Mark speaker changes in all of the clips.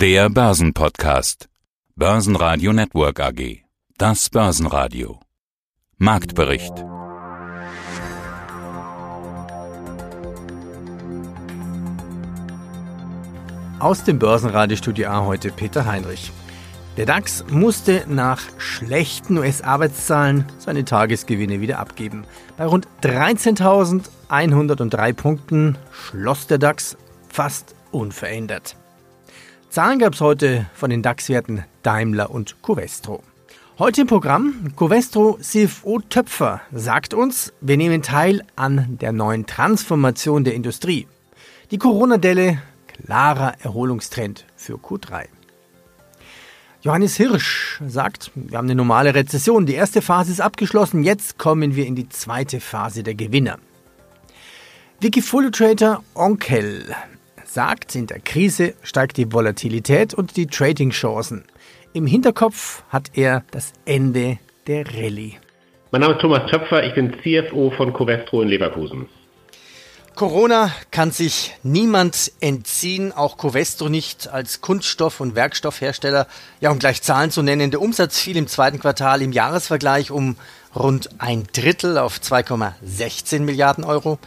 Speaker 1: Der Börsenpodcast. Börsenradio Network AG. Das Börsenradio. Marktbericht.
Speaker 2: Aus dem Börsenradiostudio A heute Peter Heinrich. Der DAX musste nach schlechten US-Arbeitszahlen seine Tagesgewinne wieder abgeben. Bei rund 13.103 Punkten schloss der DAX fast unverändert. Zahlen gab es heute von den DAX-Werten Daimler und Covestro. Heute im Programm Covestro CFO Töpfer sagt uns, wir nehmen teil an der neuen Transformation der Industrie. Die Corona-Delle, klarer Erholungstrend für Q3. Johannes Hirsch sagt, wir haben eine normale Rezession. Die erste Phase ist abgeschlossen. Jetzt kommen wir in die zweite Phase der Gewinner. Wikifolio Trader Onkel sagt, in der Krise steigt die Volatilität und die Trading-Chancen. Im Hinterkopf hat er das Ende der Rallye.
Speaker 3: Mein Name ist Thomas Töpfer, ich bin CFO von Covestro in Leverkusen.
Speaker 2: Corona kann sich niemand entziehen, auch Covestro nicht als Kunststoff- und Werkstoffhersteller. Ja, um gleich Zahlen zu nennen, der Umsatz fiel im zweiten Quartal im Jahresvergleich um rund ein Drittel auf 2,16 Milliarden Euro.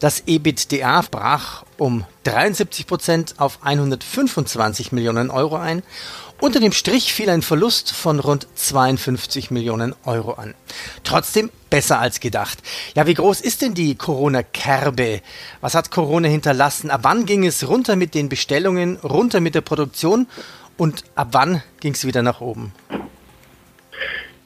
Speaker 2: Das EBITDA brach um 73 Prozent auf 125 Millionen Euro ein. Unter dem Strich fiel ein Verlust von rund 52 Millionen Euro an. Trotzdem besser als gedacht. Ja, wie groß ist denn die Corona-Kerbe? Was hat Corona hinterlassen? Ab wann ging es runter mit den Bestellungen, runter mit der Produktion und ab wann ging es wieder nach oben?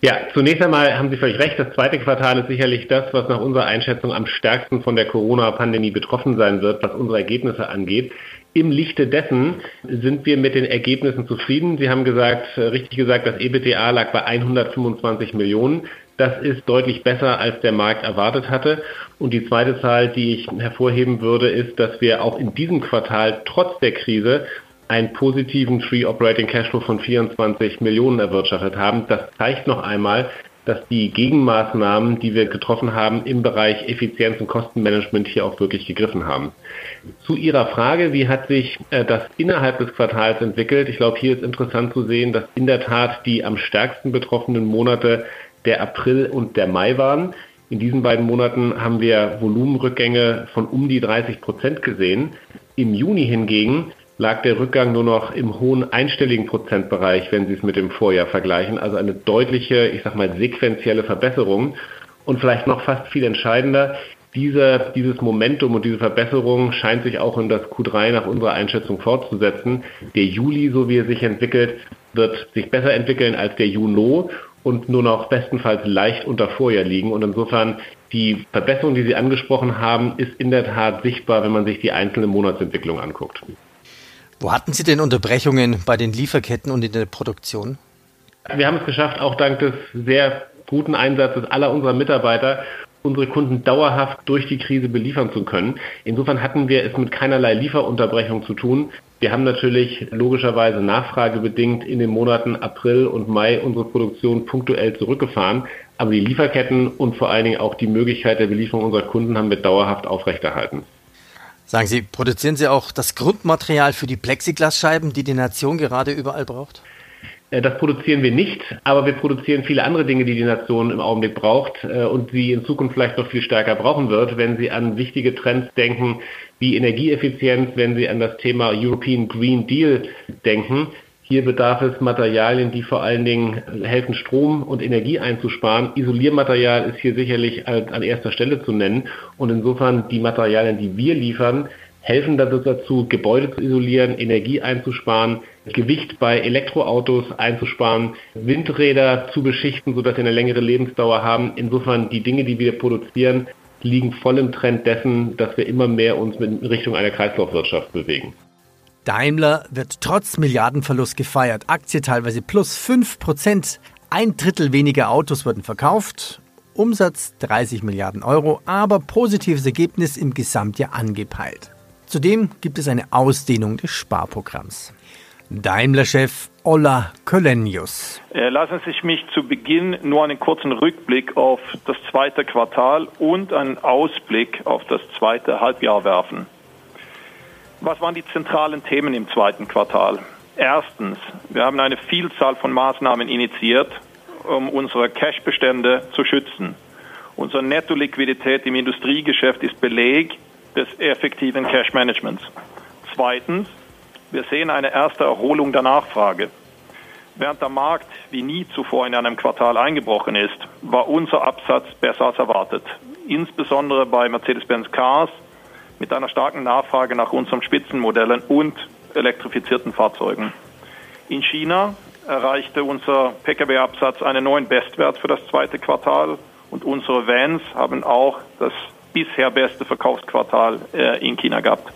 Speaker 3: Ja, zunächst einmal haben Sie völlig recht. Das zweite Quartal ist sicherlich das, was nach unserer Einschätzung am stärksten von der Corona-Pandemie betroffen sein wird, was unsere Ergebnisse angeht. Im Lichte dessen sind wir mit den Ergebnissen zufrieden. Sie haben gesagt, äh, richtig gesagt, das EBTA lag bei 125 Millionen. Das ist deutlich besser, als der Markt erwartet hatte. Und die zweite Zahl, die ich hervorheben würde, ist, dass wir auch in diesem Quartal trotz der Krise einen positiven Free Operating Cashflow von 24 Millionen erwirtschaftet haben. Das zeigt noch einmal, dass die Gegenmaßnahmen, die wir getroffen haben im Bereich Effizienz und Kostenmanagement hier auch wirklich gegriffen haben. Zu Ihrer Frage, wie hat sich äh, das innerhalb des Quartals entwickelt? Ich glaube, hier ist interessant zu sehen, dass in der Tat die am stärksten betroffenen Monate der April und der Mai waren. In diesen beiden Monaten haben wir Volumenrückgänge von um die 30 Prozent gesehen. Im Juni hingegen lag der Rückgang nur noch im hohen einstelligen Prozentbereich, wenn Sie es mit dem Vorjahr vergleichen. Also eine deutliche, ich sag mal, sequentielle Verbesserung. Und vielleicht noch fast viel entscheidender, diese, dieses Momentum und diese Verbesserung scheint sich auch in das Q3 nach unserer Einschätzung fortzusetzen. Der Juli, so wie er sich entwickelt, wird sich besser entwickeln als der Juno und nur noch bestenfalls leicht unter Vorjahr liegen. Und insofern die Verbesserung, die Sie angesprochen haben, ist in der Tat sichtbar, wenn man sich die einzelne Monatsentwicklung anguckt.
Speaker 2: Wo hatten Sie denn Unterbrechungen bei den Lieferketten und in der Produktion?
Speaker 3: Wir haben es geschafft, auch dank des sehr guten Einsatzes aller unserer Mitarbeiter, unsere Kunden dauerhaft durch die Krise beliefern zu können. Insofern hatten wir es mit keinerlei Lieferunterbrechung zu tun. Wir haben natürlich logischerweise nachfragebedingt in den Monaten April und Mai unsere Produktion punktuell zurückgefahren. Aber die Lieferketten und vor allen Dingen auch die Möglichkeit der Belieferung unserer Kunden haben wir dauerhaft aufrechterhalten.
Speaker 2: Sagen Sie, produzieren Sie auch das Grundmaterial für die Plexiglasscheiben, die die Nation gerade überall braucht?
Speaker 3: Äh, das produzieren wir nicht, aber wir produzieren viele andere Dinge, die die Nation im Augenblick braucht äh, und sie in Zukunft vielleicht noch viel stärker brauchen wird, wenn Sie an wichtige Trends denken, wie Energieeffizienz, wenn Sie an das Thema European Green Deal denken. Hier bedarf es Materialien, die vor allen Dingen helfen, Strom und Energie einzusparen. Isoliermaterial ist hier sicherlich an erster Stelle zu nennen. Und insofern die Materialien, die wir liefern, helfen dazu, Gebäude zu isolieren, Energie einzusparen, Gewicht bei Elektroautos einzusparen, Windräder zu beschichten, sodass sie eine längere Lebensdauer haben. Insofern die Dinge, die wir produzieren, liegen voll im Trend dessen, dass wir immer mehr uns in Richtung einer Kreislaufwirtschaft bewegen.
Speaker 2: Daimler wird trotz Milliardenverlust gefeiert. Aktie teilweise plus 5%. Ein Drittel weniger Autos wurden verkauft. Umsatz 30 Milliarden Euro, aber positives Ergebnis im Gesamtjahr angepeilt. Zudem gibt es eine Ausdehnung des Sparprogramms. Daimler-Chef Ola Kölenius.
Speaker 4: Äh, lassen Sie mich zu Beginn nur einen kurzen Rückblick auf das zweite Quartal und einen Ausblick auf das zweite Halbjahr werfen. Was waren die zentralen Themen im zweiten Quartal? Erstens, wir haben eine Vielzahl von Maßnahmen initiiert, um unsere Cashbestände zu schützen. Unsere Netto-Liquidität im Industriegeschäft ist Beleg des effektiven Cash-Managements. Zweitens, wir sehen eine erste Erholung der Nachfrage. Während der Markt wie nie zuvor in einem Quartal eingebrochen ist, war unser Absatz besser als erwartet. Insbesondere bei Mercedes-Benz Cars mit einer starken Nachfrage nach unseren Spitzenmodellen und elektrifizierten Fahrzeugen. In China erreichte unser Pkw-Absatz einen neuen Bestwert für das zweite Quartal und unsere Vans haben auch das bisher beste Verkaufsquartal äh, in China gehabt.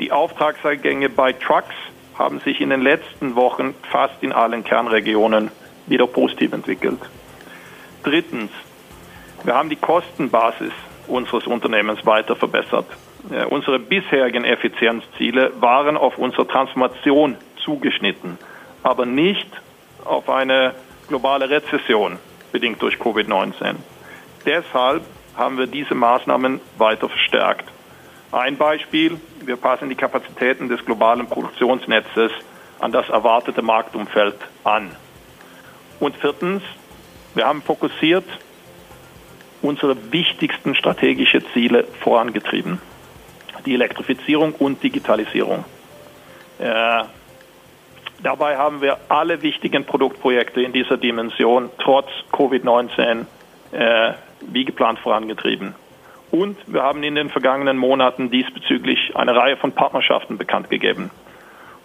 Speaker 4: Die Auftragseingänge bei Trucks haben sich in den letzten Wochen fast in allen Kernregionen wieder positiv entwickelt. Drittens, wir haben die Kostenbasis unseres Unternehmens weiter verbessert. Ja, unsere bisherigen Effizienzziele waren auf unsere Transformation zugeschnitten, aber nicht auf eine globale Rezession bedingt durch Covid-19. Deshalb haben wir diese Maßnahmen weiter verstärkt. Ein Beispiel, wir passen die Kapazitäten des globalen Produktionsnetzes an das erwartete Marktumfeld an. Und viertens, wir haben fokussiert unsere wichtigsten strategischen Ziele vorangetrieben. Die Elektrifizierung und Digitalisierung. Äh, dabei haben wir alle wichtigen Produktprojekte in dieser Dimension trotz Covid-19 äh, wie geplant vorangetrieben. Und wir haben in den vergangenen Monaten diesbezüglich eine Reihe von Partnerschaften bekannt gegeben.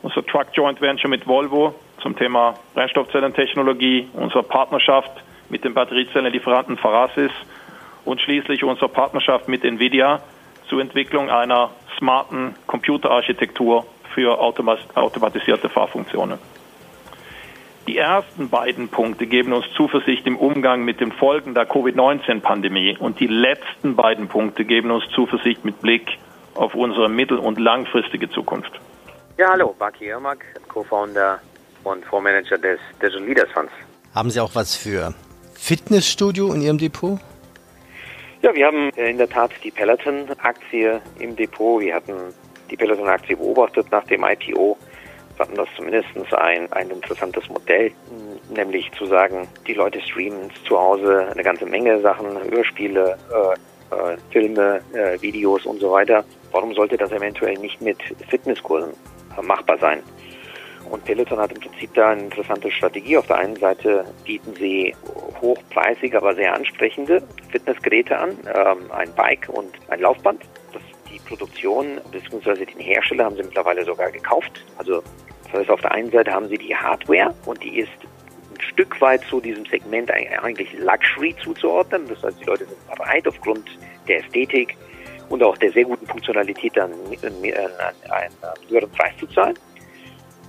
Speaker 4: Unser Truck Joint Venture mit Volvo zum Thema Brennstoffzellentechnologie, unsere Partnerschaft mit dem Batteriezellenlieferanten Farasis und schließlich unsere Partnerschaft mit Nvidia zur Entwicklung einer smarten Computerarchitektur für automatisierte Fahrfunktionen. Die ersten beiden Punkte geben uns Zuversicht im Umgang mit den Folgen der Covid-19-Pandemie und die letzten beiden Punkte geben uns Zuversicht mit Blick auf unsere mittel- und langfristige Zukunft.
Speaker 5: Ja, hallo, Baki Irmak, Co-Founder und Fondsmanager des Digital Leaders Funds.
Speaker 2: Haben Sie auch was für Fitnessstudio in Ihrem Depot?
Speaker 5: Ja, wir haben äh, in der Tat die Peloton-Aktie im Depot. Wir hatten die Peloton-Aktie beobachtet nach dem IPO fanden das zumindest ein, ein interessantes Modell, nämlich zu sagen, die Leute streamen zu Hause eine ganze Menge Sachen, Hörspiele, äh, äh, Filme, äh, Videos und so weiter. Warum sollte das eventuell nicht mit Fitnesskursen äh, machbar sein? Und Peloton hat im Prinzip da eine interessante Strategie. Auf der einen Seite bieten sie hochpreisige, aber sehr ansprechende Fitnessgeräte an, ähm, ein Bike und ein Laufband. Das die Produktion bzw. den Hersteller haben sie mittlerweile sogar gekauft. Also das heißt, auf der einen Seite haben sie die Hardware und die ist ein Stück weit zu diesem Segment eigentlich Luxury zuzuordnen. Das heißt, die Leute sind bereit aufgrund der Ästhetik und auch der sehr guten Funktionalität dann einen höheren Preis zu zahlen.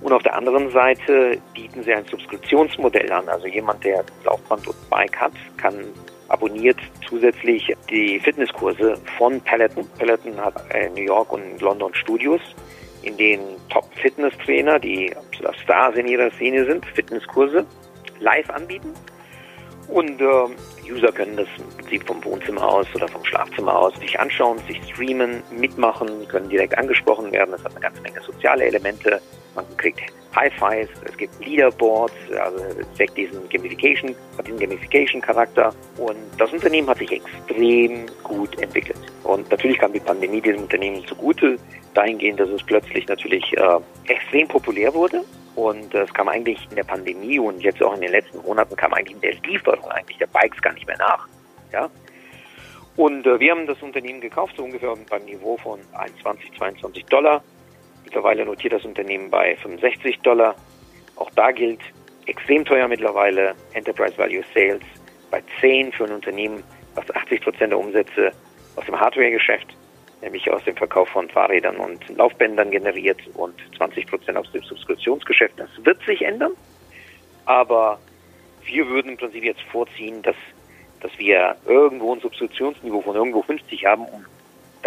Speaker 5: Und auf der anderen Seite bieten sie ein Subskriptionsmodell an. Also jemand, der Laufband und Bike hat, kann abonniert zusätzlich die Fitnesskurse von Peloton. Peloton hat in New York und London Studios, in denen Top-Fitness-Trainer, die Stars in ihrer Szene sind, Fitnesskurse live anbieten. Und äh, User können das im Prinzip vom Wohnzimmer aus oder vom Schlafzimmer aus sich anschauen, sich streamen, mitmachen, können direkt angesprochen werden. Es hat eine ganze Menge soziale Elemente. Man kriegt High Fives, es gibt Leaderboards, also es zeigt diesen Gamification, hat diesen Gamification-Charakter. Und das Unternehmen hat sich extrem gut entwickelt. Und natürlich kam die Pandemie diesem Unternehmen zugute, dahingehend, dass es plötzlich natürlich äh, extrem populär wurde. Und es kam eigentlich in der Pandemie und jetzt auch in den letzten Monaten kam eigentlich in der Lieferung eigentlich der Bikes gar nicht mehr nach. Ja, und äh, wir haben das Unternehmen gekauft, so ungefähr beim Niveau von 21, 22 Dollar. Mittlerweile notiert das Unternehmen bei 65 Dollar. Auch da gilt extrem teuer mittlerweile Enterprise Value Sales bei 10 für ein Unternehmen, was 80 Prozent der Umsätze aus dem Hardware-Geschäft, nämlich aus dem Verkauf von Fahrrädern und Laufbändern generiert und 20 Prozent aus dem Subskriptionsgeschäft. Das wird sich ändern, aber wir würden im Prinzip jetzt vorziehen, dass, dass wir irgendwo ein Subskriptionsniveau von irgendwo 50 haben, um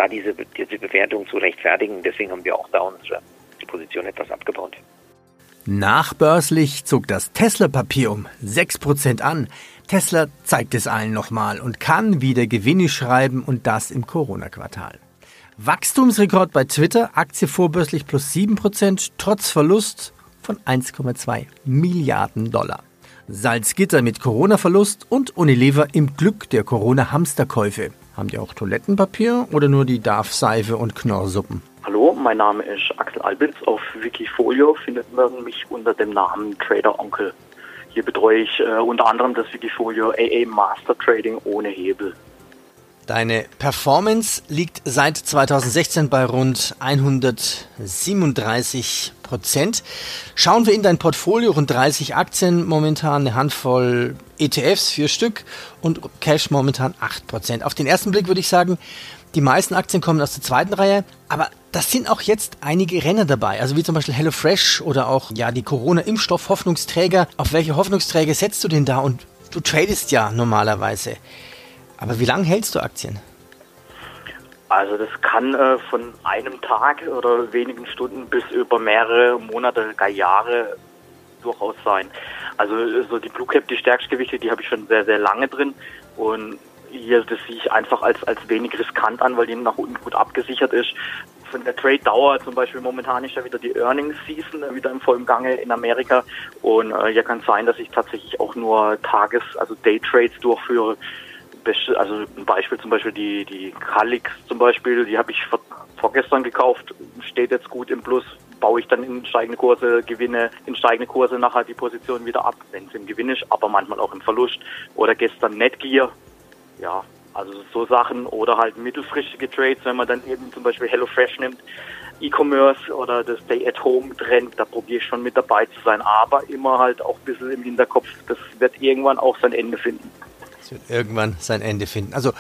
Speaker 5: da diese, diese Bewertung zu rechtfertigen. Deswegen haben wir auch da unsere Position etwas abgebaut.
Speaker 2: Nachbörslich zog das Tesla-Papier um 6% an. Tesla zeigt es allen nochmal und kann wieder Gewinne schreiben und das im Corona-Quartal. Wachstumsrekord bei Twitter, Aktie vorbörslich plus 7%, trotz Verlust von 1,2 Milliarden Dollar. Salzgitter mit Corona-Verlust und Unilever im Glück der Corona-Hamsterkäufe. Haben die auch Toilettenpapier oder nur die Darf-Seife und Knorrsuppen?
Speaker 6: Hallo, mein Name ist Axel Albitz. Auf Wikifolio findet man mich unter dem Namen Trader Onkel. Hier betreue ich äh, unter anderem das Wikifolio AA Master Trading ohne Hebel.
Speaker 2: Deine Performance liegt seit 2016 bei rund 137 Prozent. Schauen wir in dein Portfolio, rund 30 Aktien momentan, eine Handvoll ETFs, vier Stück und Cash momentan 8 Prozent. Auf den ersten Blick würde ich sagen, die meisten Aktien kommen aus der zweiten Reihe, aber das sind auch jetzt einige Renner dabei, also wie zum Beispiel HelloFresh oder auch ja die Corona-Impfstoff Hoffnungsträger. Auf welche Hoffnungsträger setzt du denn da? Und du tradest ja normalerweise. Aber wie lange hältst du Aktien?
Speaker 6: Also das kann äh, von einem Tag oder wenigen Stunden bis über mehrere Monate, gar Jahre durchaus sein. Also so die Blue Cap, die Stärkgewichte, die habe ich schon sehr, sehr lange drin und hier das sehe ich einfach als, als wenig riskant an, weil die nach unten gut abgesichert ist. Von der Trade-Dauer zum Beispiel momentan ist ja wieder die Earnings-Season äh, wieder im vollen Gange in Amerika und äh, hier kann es sein, dass ich tatsächlich auch nur Tages-, also Day-Trades durchführe also ein Beispiel zum Beispiel die, die Calix zum Beispiel, die habe ich vorgestern gekauft, steht jetzt gut im Plus, baue ich dann in steigende Kurse, gewinne in steigende Kurse nachher die Position wieder ab, wenn es im Gewinn ist, aber manchmal auch im Verlust. Oder gestern Netgear, ja, also so Sachen oder halt mittelfristige Trades, wenn man dann eben zum Beispiel HelloFresh nimmt, E-Commerce oder das Stay-at-Home-Trend, da probiere ich schon mit dabei zu sein, aber immer halt auch ein bisschen im Hinterkopf, das wird irgendwann auch sein Ende finden
Speaker 2: wird irgendwann sein Ende finden. Also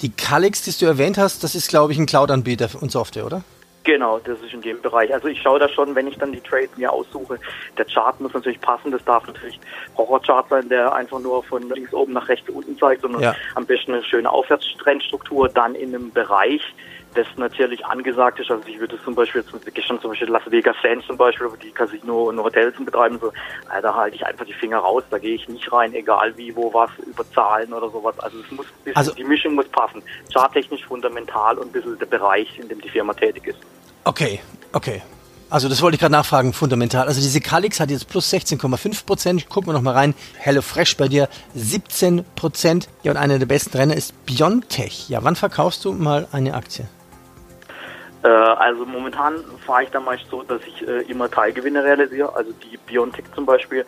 Speaker 2: die Calix, die du erwähnt hast, das ist, glaube ich, ein Cloud-Anbieter und Software, oder?
Speaker 6: Genau, das ist in dem Bereich. Also ich schaue da schon, wenn ich dann die Trades mir aussuche, der Chart muss natürlich passen. Das darf natürlich Horrorchart sein, der einfach nur von links oben nach rechts unten zeigt, sondern ja. am besten eine schöne Aufwärtstrendstruktur dann in einem Bereich, das natürlich angesagt ist. Also ich würde zum Beispiel gestern zum Beispiel Las Vegas Sands zum Beispiel, wo die Casino und Hotels betreiben, so, äh, da halte ich einfach die Finger raus, da gehe ich nicht rein, egal wie, wo was, über Zahlen oder sowas. Also es muss also, die Mischung muss passen. Charttechnisch fundamental und ein bisschen der Bereich, in dem die Firma tätig ist.
Speaker 2: Okay, okay. Also das wollte ich gerade nachfragen, fundamental. Also diese Calix hat jetzt plus 16,5 Prozent. Gucken wir nochmal rein. Hello Fresh bei dir 17 Prozent. Ja, und einer der besten Renner ist Biontech. Ja, wann verkaufst du mal eine Aktie?
Speaker 6: Äh, also momentan fahre ich da meist so, dass ich äh, immer Teilgewinne realisiere. Also die Biontech zum Beispiel,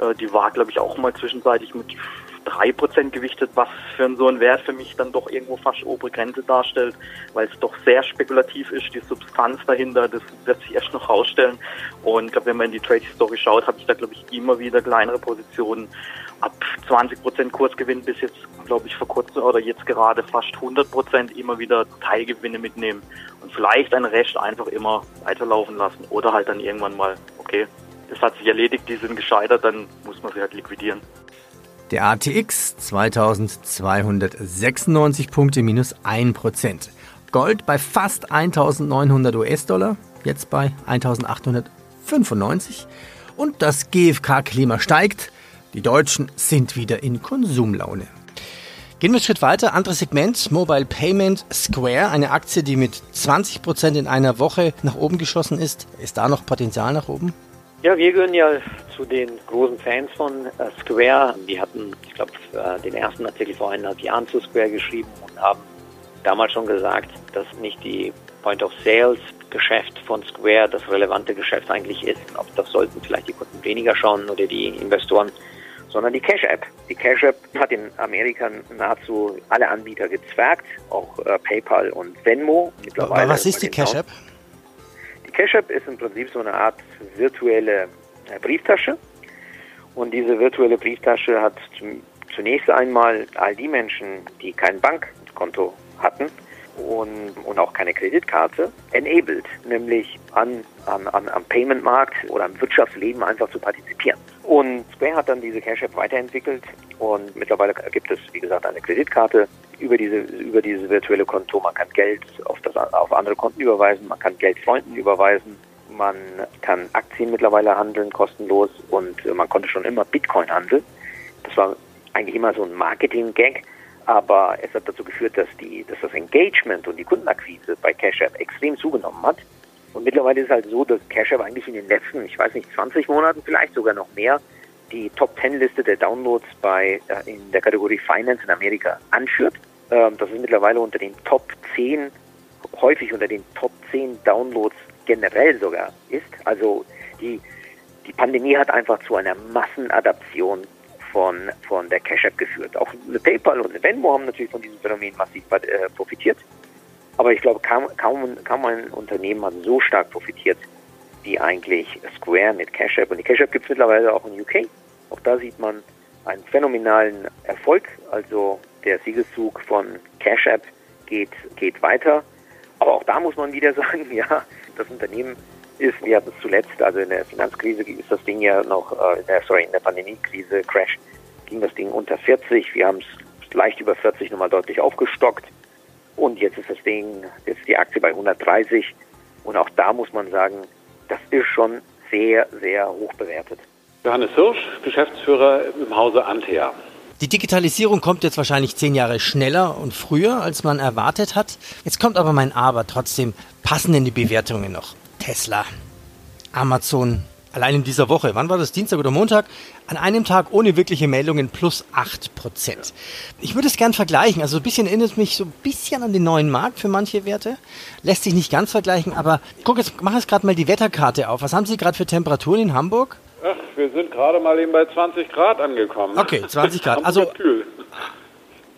Speaker 6: äh, die war glaube ich auch mal zwischenzeitlich mit 3% gewichtet, was für so einen Wert für mich dann doch irgendwo fast obere Grenze darstellt, weil es doch sehr spekulativ ist, die Substanz dahinter, das wird sich erst noch rausstellen. Und ich glaube, wenn man in die Trade Story schaut, habe ich da glaube ich immer wieder kleinere Positionen ab 20 Prozent Kursgewinn bis jetzt, glaube ich, vor kurzem oder jetzt gerade fast 100 Prozent immer wieder Teilgewinne mitnehmen und vielleicht ein Rest einfach immer weiterlaufen lassen oder halt dann irgendwann mal, okay, das hat sich erledigt, die sind gescheitert, dann muss man sie halt liquidieren.
Speaker 2: Der ATX 2296 Punkte minus 1%. Gold bei fast 1900 US-Dollar, jetzt bei 1895. Und das GfK-Klima steigt, die Deutschen sind wieder in Konsumlaune. Gehen wir einen Schritt weiter. Anderes Segment, Mobile Payment Square, eine Aktie, die mit 20% in einer Woche nach oben geschossen ist. Ist da noch Potenzial nach oben?
Speaker 5: Ja, wir gehören ja zu den großen Fans von äh, Square. Wir hatten, ich glaube, äh, den ersten Artikel vor eineinhalb Jahren zu Square geschrieben und haben damals schon gesagt, dass nicht die Point of Sales Geschäft von Square das relevante Geschäft eigentlich ist. Ob das sollten vielleicht die Kunden weniger schauen oder die Investoren sondern die Cash App. Die Cash App hat in Amerika nahezu alle Anbieter gezwergt, auch äh, PayPal und Venmo.
Speaker 2: Mittlerweile Aber was ist die Cash App?
Speaker 5: Die Cash App ist im Prinzip so eine Art virtuelle äh, Brieftasche. Und diese virtuelle Brieftasche hat zunächst einmal all die Menschen, die kein Bankkonto hatten, und, und auch keine Kreditkarte enabled, nämlich an, an, an, am Payment-Markt oder am Wirtschaftsleben einfach zu partizipieren. Und Square hat dann diese Cash App weiterentwickelt und mittlerweile gibt es, wie gesagt, eine Kreditkarte über diese, über diese virtuelle Konto. Man kann Geld auf, das, auf andere Konten überweisen, man kann Geld Freunden überweisen, man kann Aktien mittlerweile handeln kostenlos und man konnte schon immer Bitcoin handeln. Das war eigentlich immer so ein Marketing-Gag aber es hat dazu geführt, dass, die, dass das Engagement und die Kundenakquise bei Cash App extrem zugenommen hat. Und mittlerweile ist es halt so, dass Cash App eigentlich in den letzten, ich weiß nicht, 20 Monaten vielleicht sogar noch mehr, die Top 10 Liste der Downloads bei äh, in der Kategorie Finance in Amerika anführt. Ähm, das ist mittlerweile unter den Top 10, häufig unter den Top 10 Downloads generell sogar ist. Also die, die Pandemie hat einfach zu einer Massenadaption von, von der Cash App geführt. Auch eine PayPal und eine Venmo haben natürlich von diesem Phänomen massiv äh, profitiert. Aber ich glaube, kaum, kaum, kaum ein Unternehmen hat so stark profitiert wie eigentlich Square mit Cash App. Und die Cash App gibt es mittlerweile auch in UK. Auch da sieht man einen phänomenalen Erfolg. Also der Siegeszug von Cash App geht, geht weiter. Aber auch da muss man wieder sagen, ja, das Unternehmen ist, wir hatten es zuletzt, also in der Finanzkrise ist das Ding ja noch, äh, sorry, in der Pandemiekrise, Crash, ging das Ding unter 40. Wir haben es leicht über 40 nochmal deutlich aufgestockt. Und jetzt ist das Ding, jetzt ist die Aktie bei 130. Und auch da muss man sagen, das ist schon sehr, sehr hoch bewertet.
Speaker 7: Johannes Hirsch, Geschäftsführer im Hause Antea.
Speaker 2: Die Digitalisierung kommt jetzt wahrscheinlich zehn Jahre schneller und früher, als man erwartet hat. Jetzt kommt aber mein Aber trotzdem. Passen denn die Bewertungen noch? Tesla, Amazon, allein in dieser Woche, wann war das, Dienstag oder Montag, an einem Tag ohne wirkliche Meldungen plus 8 Prozent. Ich würde es gern vergleichen, also ein bisschen erinnert mich so ein bisschen an den neuen Markt für manche Werte. Lässt sich nicht ganz vergleichen, aber guck jetzt, mach jetzt gerade mal die Wetterkarte auf. Was haben Sie gerade für Temperaturen in Hamburg?
Speaker 7: Ach, wir sind gerade mal eben bei 20 Grad angekommen.
Speaker 2: Okay, 20 Grad. also kühl.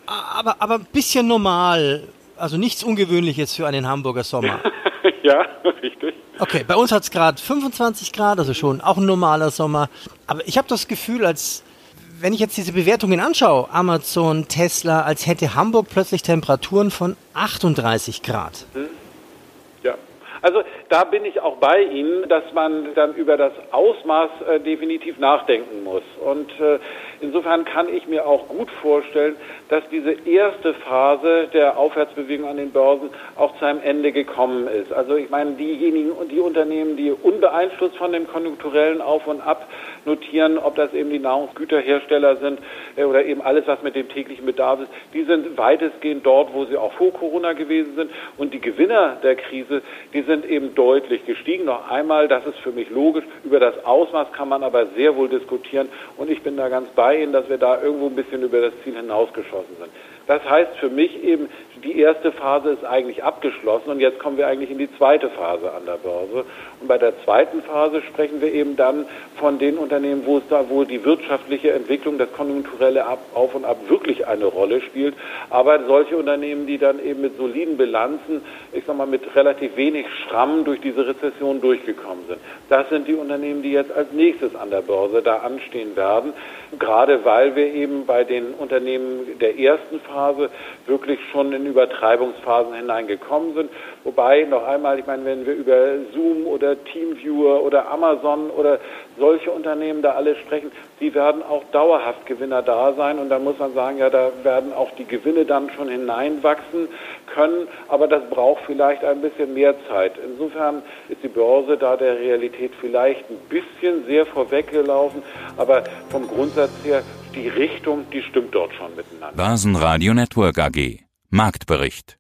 Speaker 2: Aber, aber ein bisschen normal, also nichts Ungewöhnliches für einen Hamburger Sommer.
Speaker 7: ja, richtig.
Speaker 2: Okay, bei uns hat es gerade 25 Grad, also schon auch ein normaler Sommer. Aber ich habe das Gefühl, als wenn ich jetzt diese Bewertungen anschaue, Amazon, Tesla, als hätte Hamburg plötzlich Temperaturen von 38 Grad. Hm.
Speaker 7: Ja, also da bin ich auch bei Ihnen, dass man dann über das Ausmaß äh, definitiv nachdenken muss. Und äh, insofern kann ich mir auch gut vorstellen, dass diese erste Phase der Aufwärtsbewegung an den Börsen auch zu einem Ende gekommen ist. Also ich meine, diejenigen und die Unternehmen, die unbeeinflusst von dem konjunkturellen Auf und Ab notieren, ob das eben die Nahrungsgüterhersteller sind äh, oder eben alles, was mit dem täglichen Bedarf ist, die sind weitestgehend dort, wo sie auch vor Corona gewesen sind. Und die Gewinner der Krise, die sind eben deutlich gestiegen. Noch einmal, das ist für mich logisch. Über das Ausmaß kann man aber sehr wohl diskutieren. Und ich bin da ganz bei Ihnen, dass wir da irgendwo ein bisschen über das Ziel hinausgeschossen sind. Das heißt für mich eben, die erste Phase ist eigentlich abgeschlossen und jetzt kommen wir eigentlich in die zweite Phase an der Börse. Und bei der zweiten Phase sprechen wir eben dann von den Unternehmen, wo es da wohl die wirtschaftliche Entwicklung, das konjunkturelle Auf und Ab wirklich eine Rolle spielt. Aber solche Unternehmen, die dann eben mit soliden Bilanzen, ich sag mal mit relativ wenig Schrammen durch diese Rezession durchgekommen sind. Das sind die Unternehmen, die jetzt als nächstes an der Börse da anstehen werden. Gerade weil wir eben bei den Unternehmen der ersten Phase wirklich schon in Übertreibungsphasen hineingekommen sind. Wobei, noch einmal, ich meine, wenn wir über Zoom oder Teamviewer oder Amazon oder solche Unternehmen da alle sprechen, die werden auch dauerhaft Gewinner da sein. Und da muss man sagen, ja, da werden auch die Gewinne dann schon hineinwachsen können. Aber das braucht vielleicht ein bisschen mehr Zeit. Insofern ist die Börse da der Realität vielleicht ein bisschen sehr vorweggelaufen. Aber vom Grundsatz her, die Richtung, die stimmt dort schon miteinander.
Speaker 1: Börsenradio Network AG. Marktbericht.